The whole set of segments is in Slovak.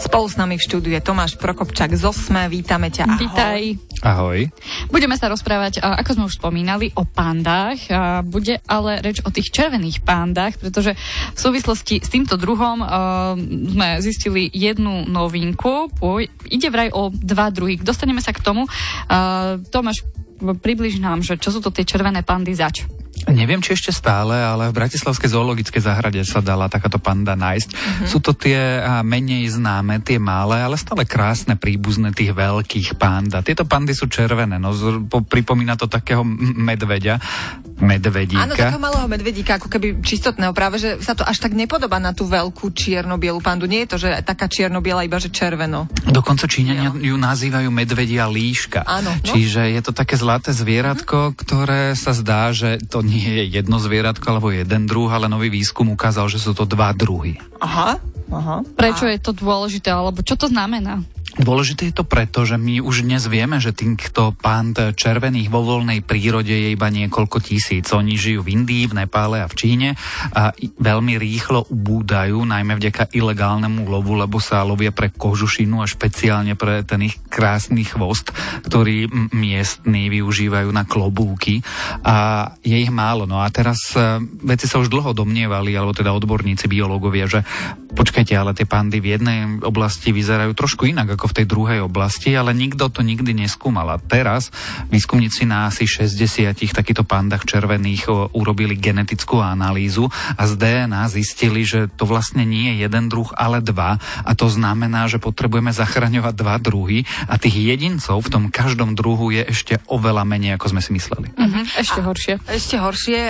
Spolu s nami v štúdiu je Tomáš Prokopčák z Osme. Vítame ťa. Ahoj. Vítaj. Ahoj. Budeme sa rozprávať, a, ako sme už spomínali, o pandách. Bude ale reč o tých červených pandách, pretože v súvislosti s týmto druhom uh, sme zistili jednu novinku. Ide vraj o dva druhy. Dostaneme sa k tomu. Tomáš, približ nám, že čo sú to tie červené pandy zač? Neviem, či ešte stále, ale v Bratislavskej zoologickej záhrade sa dala takáto panda nájsť. Uh-huh. Sú to tie menej známe, tie malé, ale stále krásne príbuzné tých veľkých panda. Tieto pandy sú červené, no pripomína to takého medveďa, medvedíka. Áno, takého malého medvedíka, ako keby čistotného. Práve, že sa to až tak nepodobá na tú veľkú čierno-bielu pandu. Nie je to, že taká čierno-biela, iba že červeno. Dokonca Číňania ju nazývajú medvedia líška. Áno. No? Čiže je to také zlaté zvieratko, uh-huh. ktoré sa zdá, že to nie je jedno zvieratko alebo jeden druh, ale nový výskum ukázal, že sú to dva druhy. Aha, aha. Prečo je to dôležité, alebo čo to znamená? Dôležité je to preto, že my už dnes vieme, že týchto pand červených vo voľnej prírode je iba niekoľko tisíc. Oni žijú v Indii, v Nepále a v Číne a veľmi rýchlo ubúdajú, najmä vďaka ilegálnemu lovu, lebo sa lovia pre kožušinu a špeciálne pre ten ich krásny chvost, ktorý miestní využívajú na klobúky a je ich málo. No a teraz e, veci sa už dlho domnievali, alebo teda odborníci, biológovia, že počkajte, ale tie pandy v jednej oblasti vyzerajú trošku inak ako v tej druhej oblasti, ale nikto to nikdy neskúmal. A teraz výskumníci na asi 60 takýchto pandách červených urobili genetickú analýzu a z DNA zistili, že to vlastne nie je jeden druh, ale dva. A to znamená, že potrebujeme zachraňovať dva druhy a tých jedincov v tom každom druhu je ešte oveľa menej, ako sme si mysleli. Uh-huh, ešte horšie. A, ešte horšie,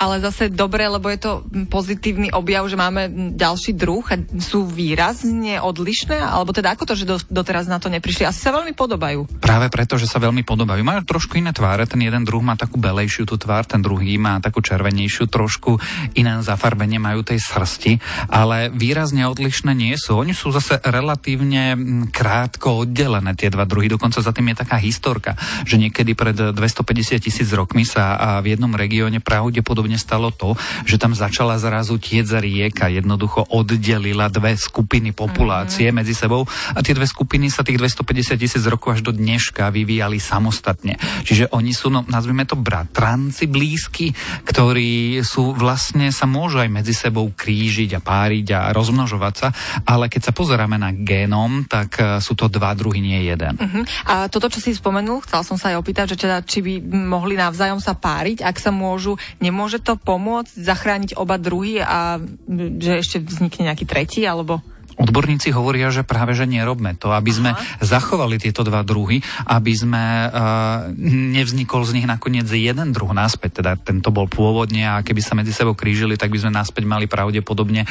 ale zase dobre, lebo je to pozitívny objav, že máme ďalší druh a sú výrazne odlišné, alebo teda ako to, že do, doteraz na to neprišli. Asi sa veľmi podobajú. Práve preto, že sa veľmi podobajú. Majú trošku iné tváre. Ten jeden druh má takú belejšiu tú tvár, ten druhý má takú červenejšiu, trošku iné zafarbenie majú tej srsti, ale výrazne odlišné nie sú. Oni sú zase relatívne krátko oddelené, tie dva druhy. Dokonca za tým je taká historka, že niekedy pred 250 tisíc rokmi sa v jednom regióne pravdepodobne stalo to, že tam začala zrazu tiec rieka, jednoducho oddelila dve skupiny populácie mm-hmm. medzi sebou a tie dve skupiny sa tých 250 tisíc rokov až do dneška vyvíjali samostatne. Čiže oni sú, no, nazvime to bratranci blízky, ktorí sú vlastne, sa môžu aj medzi sebou krížiť a páriť a rozmnožovať sa, ale keď sa pozeráme na génom, tak e, sú to dva druhy, nie jeden. Uh-huh. A toto, čo si spomenul, chcel som sa aj opýtať, že teda, či by mohli navzájom sa páriť, ak sa môžu, nemôže to pomôcť zachrániť oba druhy a že ešte vznikne nejaký tretí, alebo... Odborníci hovoria, že práve, že nerobme to, aby sme Aha. zachovali tieto dva druhy, aby sme uh, nevznikol z nich nakoniec jeden druh naspäť. Teda tento bol pôvodne a keby sa medzi sebou krížili, tak by sme naspäť mali pravdepodobne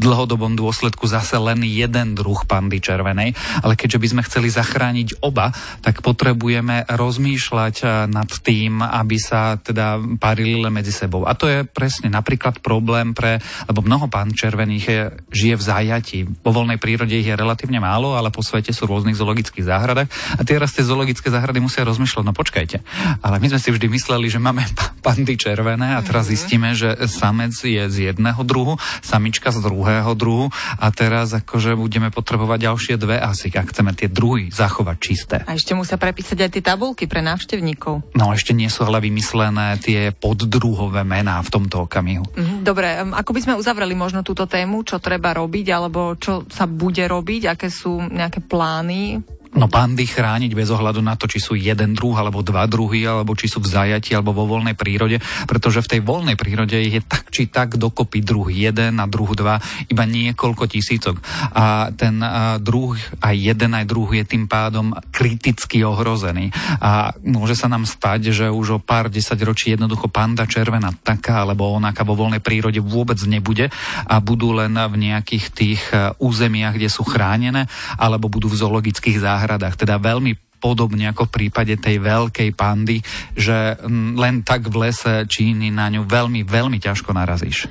dlhodobom dôsledku zase len jeden druh pandy červenej, ale keďže by sme chceli zachrániť oba, tak potrebujeme rozmýšľať eh, nad tým, aby sa teda párili len medzi sebou. A to je presne napríklad problém pre, lebo mnoho pán červených je, žije v zajati. Po voľnej prírode ich je relatívne málo, ale po svete sú v rôznych zoologických záhradách a teraz tie zoologické záhrady musia rozmýšľať, no počkajte, ale my sme si vždy mysleli, že máme pandy červené a teraz mhm. zistíme, že samec je z jedného druhu, samička z druhého druhu a teraz akože budeme potrebovať ďalšie dve asi, ak chceme tie druhy zachovať čisté. A ešte musia prepísať aj tie tabulky pre návštevníkov. No ešte nie sú ale vymyslené tie poddruhové mená v tomto okamihu. Mhm, dobre, ako by sme uzavreli možno túto tému, čo treba robiť alebo čo sa bude robiť, aké sú nejaké plány No pandy chrániť bez ohľadu na to, či sú jeden druh alebo dva druhy, alebo či sú v zajati alebo vo voľnej prírode, pretože v tej voľnej prírode je tak či tak dokopy druh jeden a druh dva, iba niekoľko tisícok. A ten uh, druh, aj jeden, aj druh je tým pádom kriticky ohrozený. A môže sa nám stať, že už o pár desať ročí jednoducho panda červená taká alebo onaká vo voľnej prírode vôbec nebude a budú len v nejakých tých územiach, kde sú chránené, alebo budú v zoologických záhradách. Teda veľmi podobne ako v prípade tej veľkej pandy, že len tak v lese Číny na ňu veľmi, veľmi ťažko narazíš.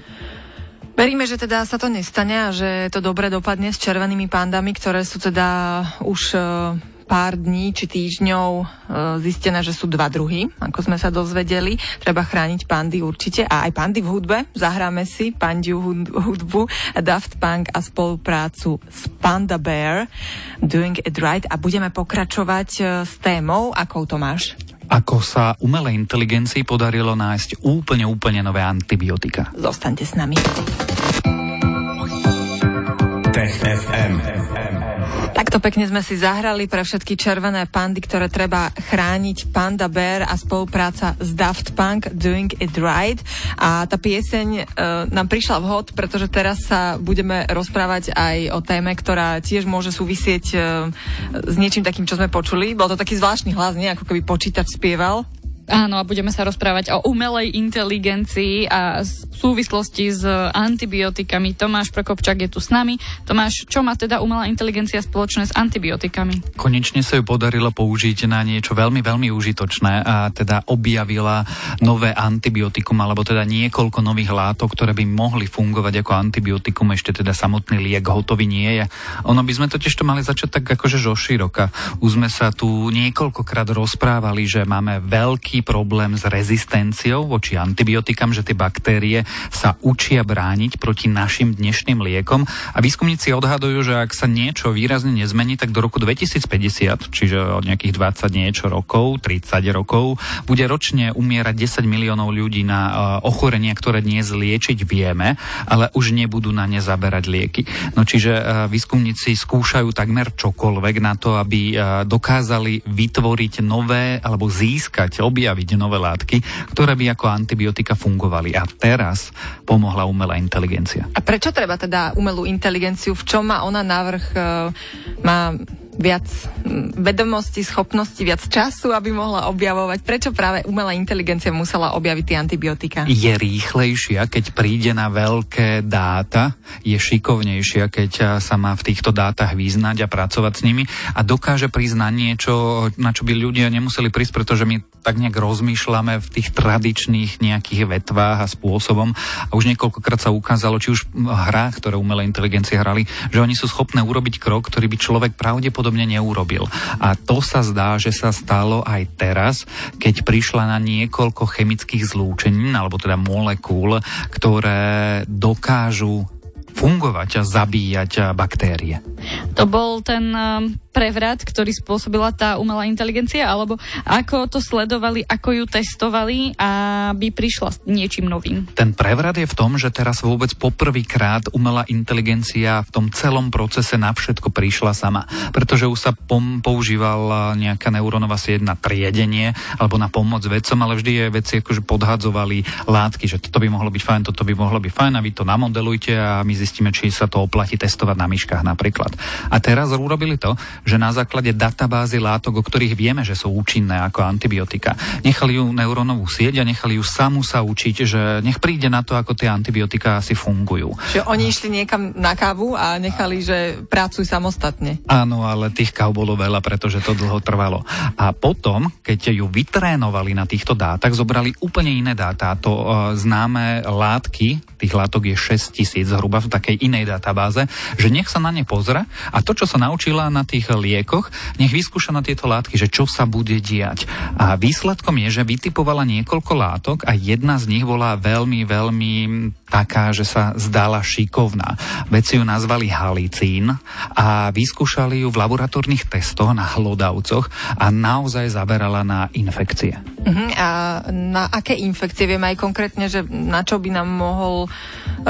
Veríme, že teda sa to nestane a že to dobre dopadne s červenými pandami, ktoré sú teda už pár dní či týždňov e, zistené, že sú dva druhy, ako sme sa dozvedeli. Treba chrániť pandy určite a aj pandy v hudbe. Zahráme si pandiu hudbu Daft Punk a spoluprácu s Panda Bear Doing It Right a budeme pokračovať e, s témou, akou to máš? Ako sa umelej inteligencii podarilo nájsť úplne, úplne nové antibiotika. Zostaňte s nami. Tech FM. Takto pekne sme si zahrali pre všetky červené pandy, ktoré treba chrániť Panda Bear a spolupráca s Daft Punk Doing It Right. A tá pieseň e, nám prišla vhod, pretože teraz sa budeme rozprávať aj o téme, ktorá tiež môže súvisieť e, s niečím takým, čo sme počuli. Bol to taký zvláštny hlas, nie? Ako keby počítač spieval. Áno, a budeme sa rozprávať o umelej inteligencii a v súvislosti s antibiotikami. Tomáš Prokopčak je tu s nami. Tomáš, čo má teda umelá inteligencia spoločné s antibiotikami? Konečne sa ju podarilo použiť na niečo veľmi, veľmi užitočné a teda objavila nové antibiotikum, alebo teda niekoľko nových látok, ktoré by mohli fungovať ako antibiotikum, ešte teda samotný liek hotový nie je. Ono by sme totiž to mali začať tak akože zo široka. Už sme sa tu niekoľkokrát rozprávali, že máme veľký problém s rezistenciou voči antibiotikám, že tie baktérie sa učia brániť proti našim dnešným liekom a výskumníci odhadujú, že ak sa niečo výrazne nezmení, tak do roku 2050, čiže od nejakých 20 niečo rokov, 30 rokov, bude ročne umierať 10 miliónov ľudí na e, ochorenia, ktoré dnes liečiť vieme, ale už nebudú na ne zaberať lieky. No čiže e, výskumníci skúšajú takmer čokoľvek na to, aby e, dokázali vytvoriť nové alebo získať, objaviť objaviť nové látky, ktoré by ako antibiotika fungovali. A teraz pomohla umelá inteligencia. A prečo treba teda umelú inteligenciu? V čom má ona návrh? E, má viac mm, vedomostí, schopností, viac času, aby mohla objavovať. Prečo práve umelá inteligencia musela objaviť tie antibiotika? Je rýchlejšia, keď príde na veľké dáta, je šikovnejšia, keď sa má v týchto dátach vyznať a pracovať s nimi a dokáže prísť na niečo, na čo by ľudia nemuseli prísť, pretože my tak nejak rozmýšľame v tých tradičných nejakých vetvách a spôsobom. A už niekoľkokrát sa ukázalo, či už v hrách, ktoré umelé inteligencie hrali, že oni sú schopné urobiť krok, ktorý by človek pravdepodobne pravdepodobne neurobil. A to sa zdá, že sa stalo aj teraz, keď prišla na niekoľko chemických zlúčenín, alebo teda molekúl, ktoré dokážu fungovať a zabíjať baktérie. To bol ten prevrat, ktorý spôsobila tá umelá inteligencia, alebo ako to sledovali, ako ju testovali, aby prišla s niečím novým? Ten prevrat je v tom, že teraz vôbec poprvýkrát umelá inteligencia v tom celom procese na všetko prišla sama. Pretože už sa pom- používala nejaká neurónová sieť na triedenie alebo na pomoc vedcom, ale vždy je veci akože podhadzovali látky, že toto by mohlo byť fajn, toto by mohlo byť fajn a vy to namodelujte a my zistíme, či sa to oplatí testovať na myškách napríklad. A teraz urobili to, že na základe databázy látok, o ktorých vieme, že sú účinné ako antibiotika, nechali ju neurónovú sieť a nechali ju samú sa učiť, že nech príde na to, ako tie antibiotika asi fungujú. Že oni išli niekam na kávu a nechali, že pracujú samostatne. Áno, ale tých káv bolo veľa, pretože to dlho trvalo. A potom, keď ju vytrénovali na týchto dátach, zobrali úplne iné dáta. To uh, známe látky, tých látok je 6 tisíc zhruba v takej inej databáze, že nech sa na ne pozrie a to, čo sa naučila na tých liekoch, nech vyskúša na tieto látky, že čo sa bude diať. A výsledkom je, že vytipovala niekoľko látok a jedna z nich bola veľmi, veľmi taká, že sa zdala šikovná. Veci ju nazvali halicín a vyskúšali ju v laboratórnych testoch na hlodavcoch a naozaj zaberala na infekcie. Uh-huh. A na aké infekcie? Vieme aj konkrétne, že na čo by nám mohol e,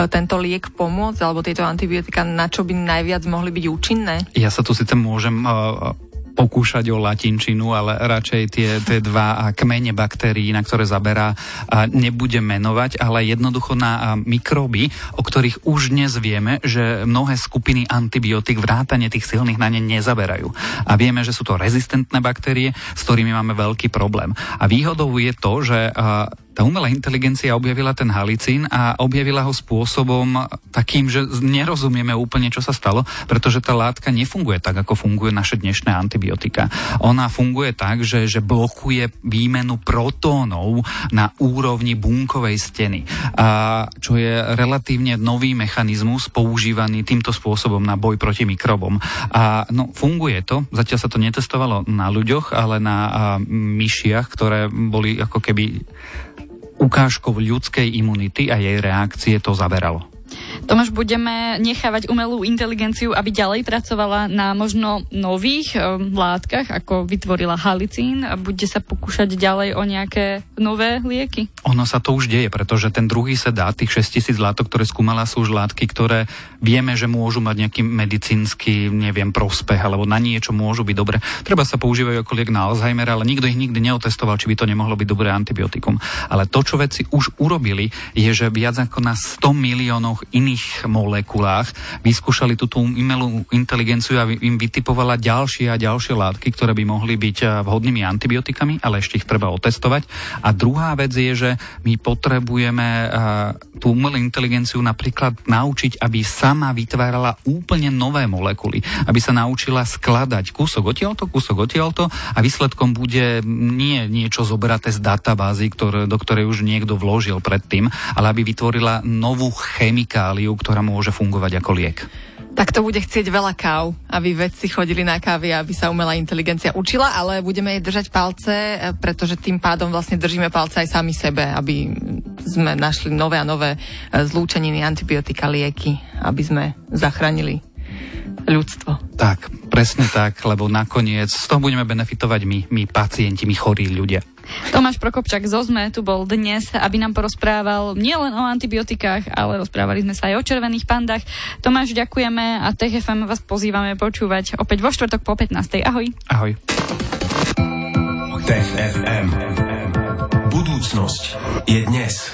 tento liek pomôcť, alebo tieto antibiotika, na čo by najviac mohli byť účinné? Ja sa tu síce môžem uh, pokúšať o latinčinu, ale radšej tie, tie dva kmene baktérií, na ktoré zaberá, nebudem menovať, ale jednoducho na mikróby, o ktorých už dnes vieme, že mnohé skupiny antibiotík vrátane tých silných na ne nezaberajú. A vieme, že sú to rezistentné baktérie, s ktorými máme veľký problém. A výhodou je to, že tá umelá inteligencia objavila ten halicín a objavila ho spôsobom takým, že nerozumieme úplne, čo sa stalo, pretože tá látka nefunguje tak, ako fungujú naše dnešné antibiotika. Ona funguje tak, že, že blokuje výmenu protónov na úrovni bunkovej steny, a čo je relatívne nový mechanizmus používaný týmto spôsobom na boj proti mikrobom. A no, funguje to, zatiaľ sa to netestovalo na ľuďoch, ale na myšiach, ktoré boli ako keby ukážkou ľudskej imunity a jej reakcie to zaberalo. Tomáš, budeme nechávať umelú inteligenciu, aby ďalej pracovala na možno nových e, látkach, ako vytvorila halicín a bude sa pokúšať ďalej o nejaké nové lieky? Ono sa to už deje, pretože ten druhý dá, tých 6000 látok, ktoré skúmala, sú už látky, ktoré vieme, že môžu mať nejaký medicínsky, neviem, prospech, alebo na niečo môžu byť dobre. Treba sa používajú ako liek na Alzheimer, ale nikto ich nikdy neotestoval, či by to nemohlo byť dobré antibiotikum. Ale to, čo vedci už urobili, je, že viac ako na 100 miliónoch iných iných molekulách vyskúšali túto umelú inteligenciu a im vytipovala ďalšie a ďalšie látky, ktoré by mohli byť eh, vhodnými antibiotikami, ale ešte ich treba otestovať. A druhá vec je, že my potrebujeme eh, tú umelú inteligenciu napríklad naučiť, aby sama vytvárala úplne nové molekuly, aby sa naučila skladať kúsok odtiaľto, kúsok odtiaľto a výsledkom bude nie niečo zobraté z databázy, ktoré, do ktorej už niekto vložil predtým, ale aby vytvorila novú chemikáliu, baktériu, ktorá môže fungovať ako liek. Tak to bude chcieť veľa káv, aby vedci chodili na kávy, aby sa umelá inteligencia učila, ale budeme jej držať palce, pretože tým pádom vlastne držíme palce aj sami sebe, aby sme našli nové a nové zlúčeniny, antibiotika, lieky, aby sme zachránili ľudstvo. Tak, presne tak, lebo nakoniec z toho budeme benefitovať my, my pacienti, my chorí ľudia. Tomáš Prokopčak z OZME tu bol dnes, aby nám porozprával nielen o antibiotikách, ale rozprávali sme sa aj o červených pandách. Tomáš, ďakujeme a TFM vás pozývame počúvať opäť vo štvrtok po 15. Ahoj. Ahoj. Tech FM. Budúcnosť je dnes.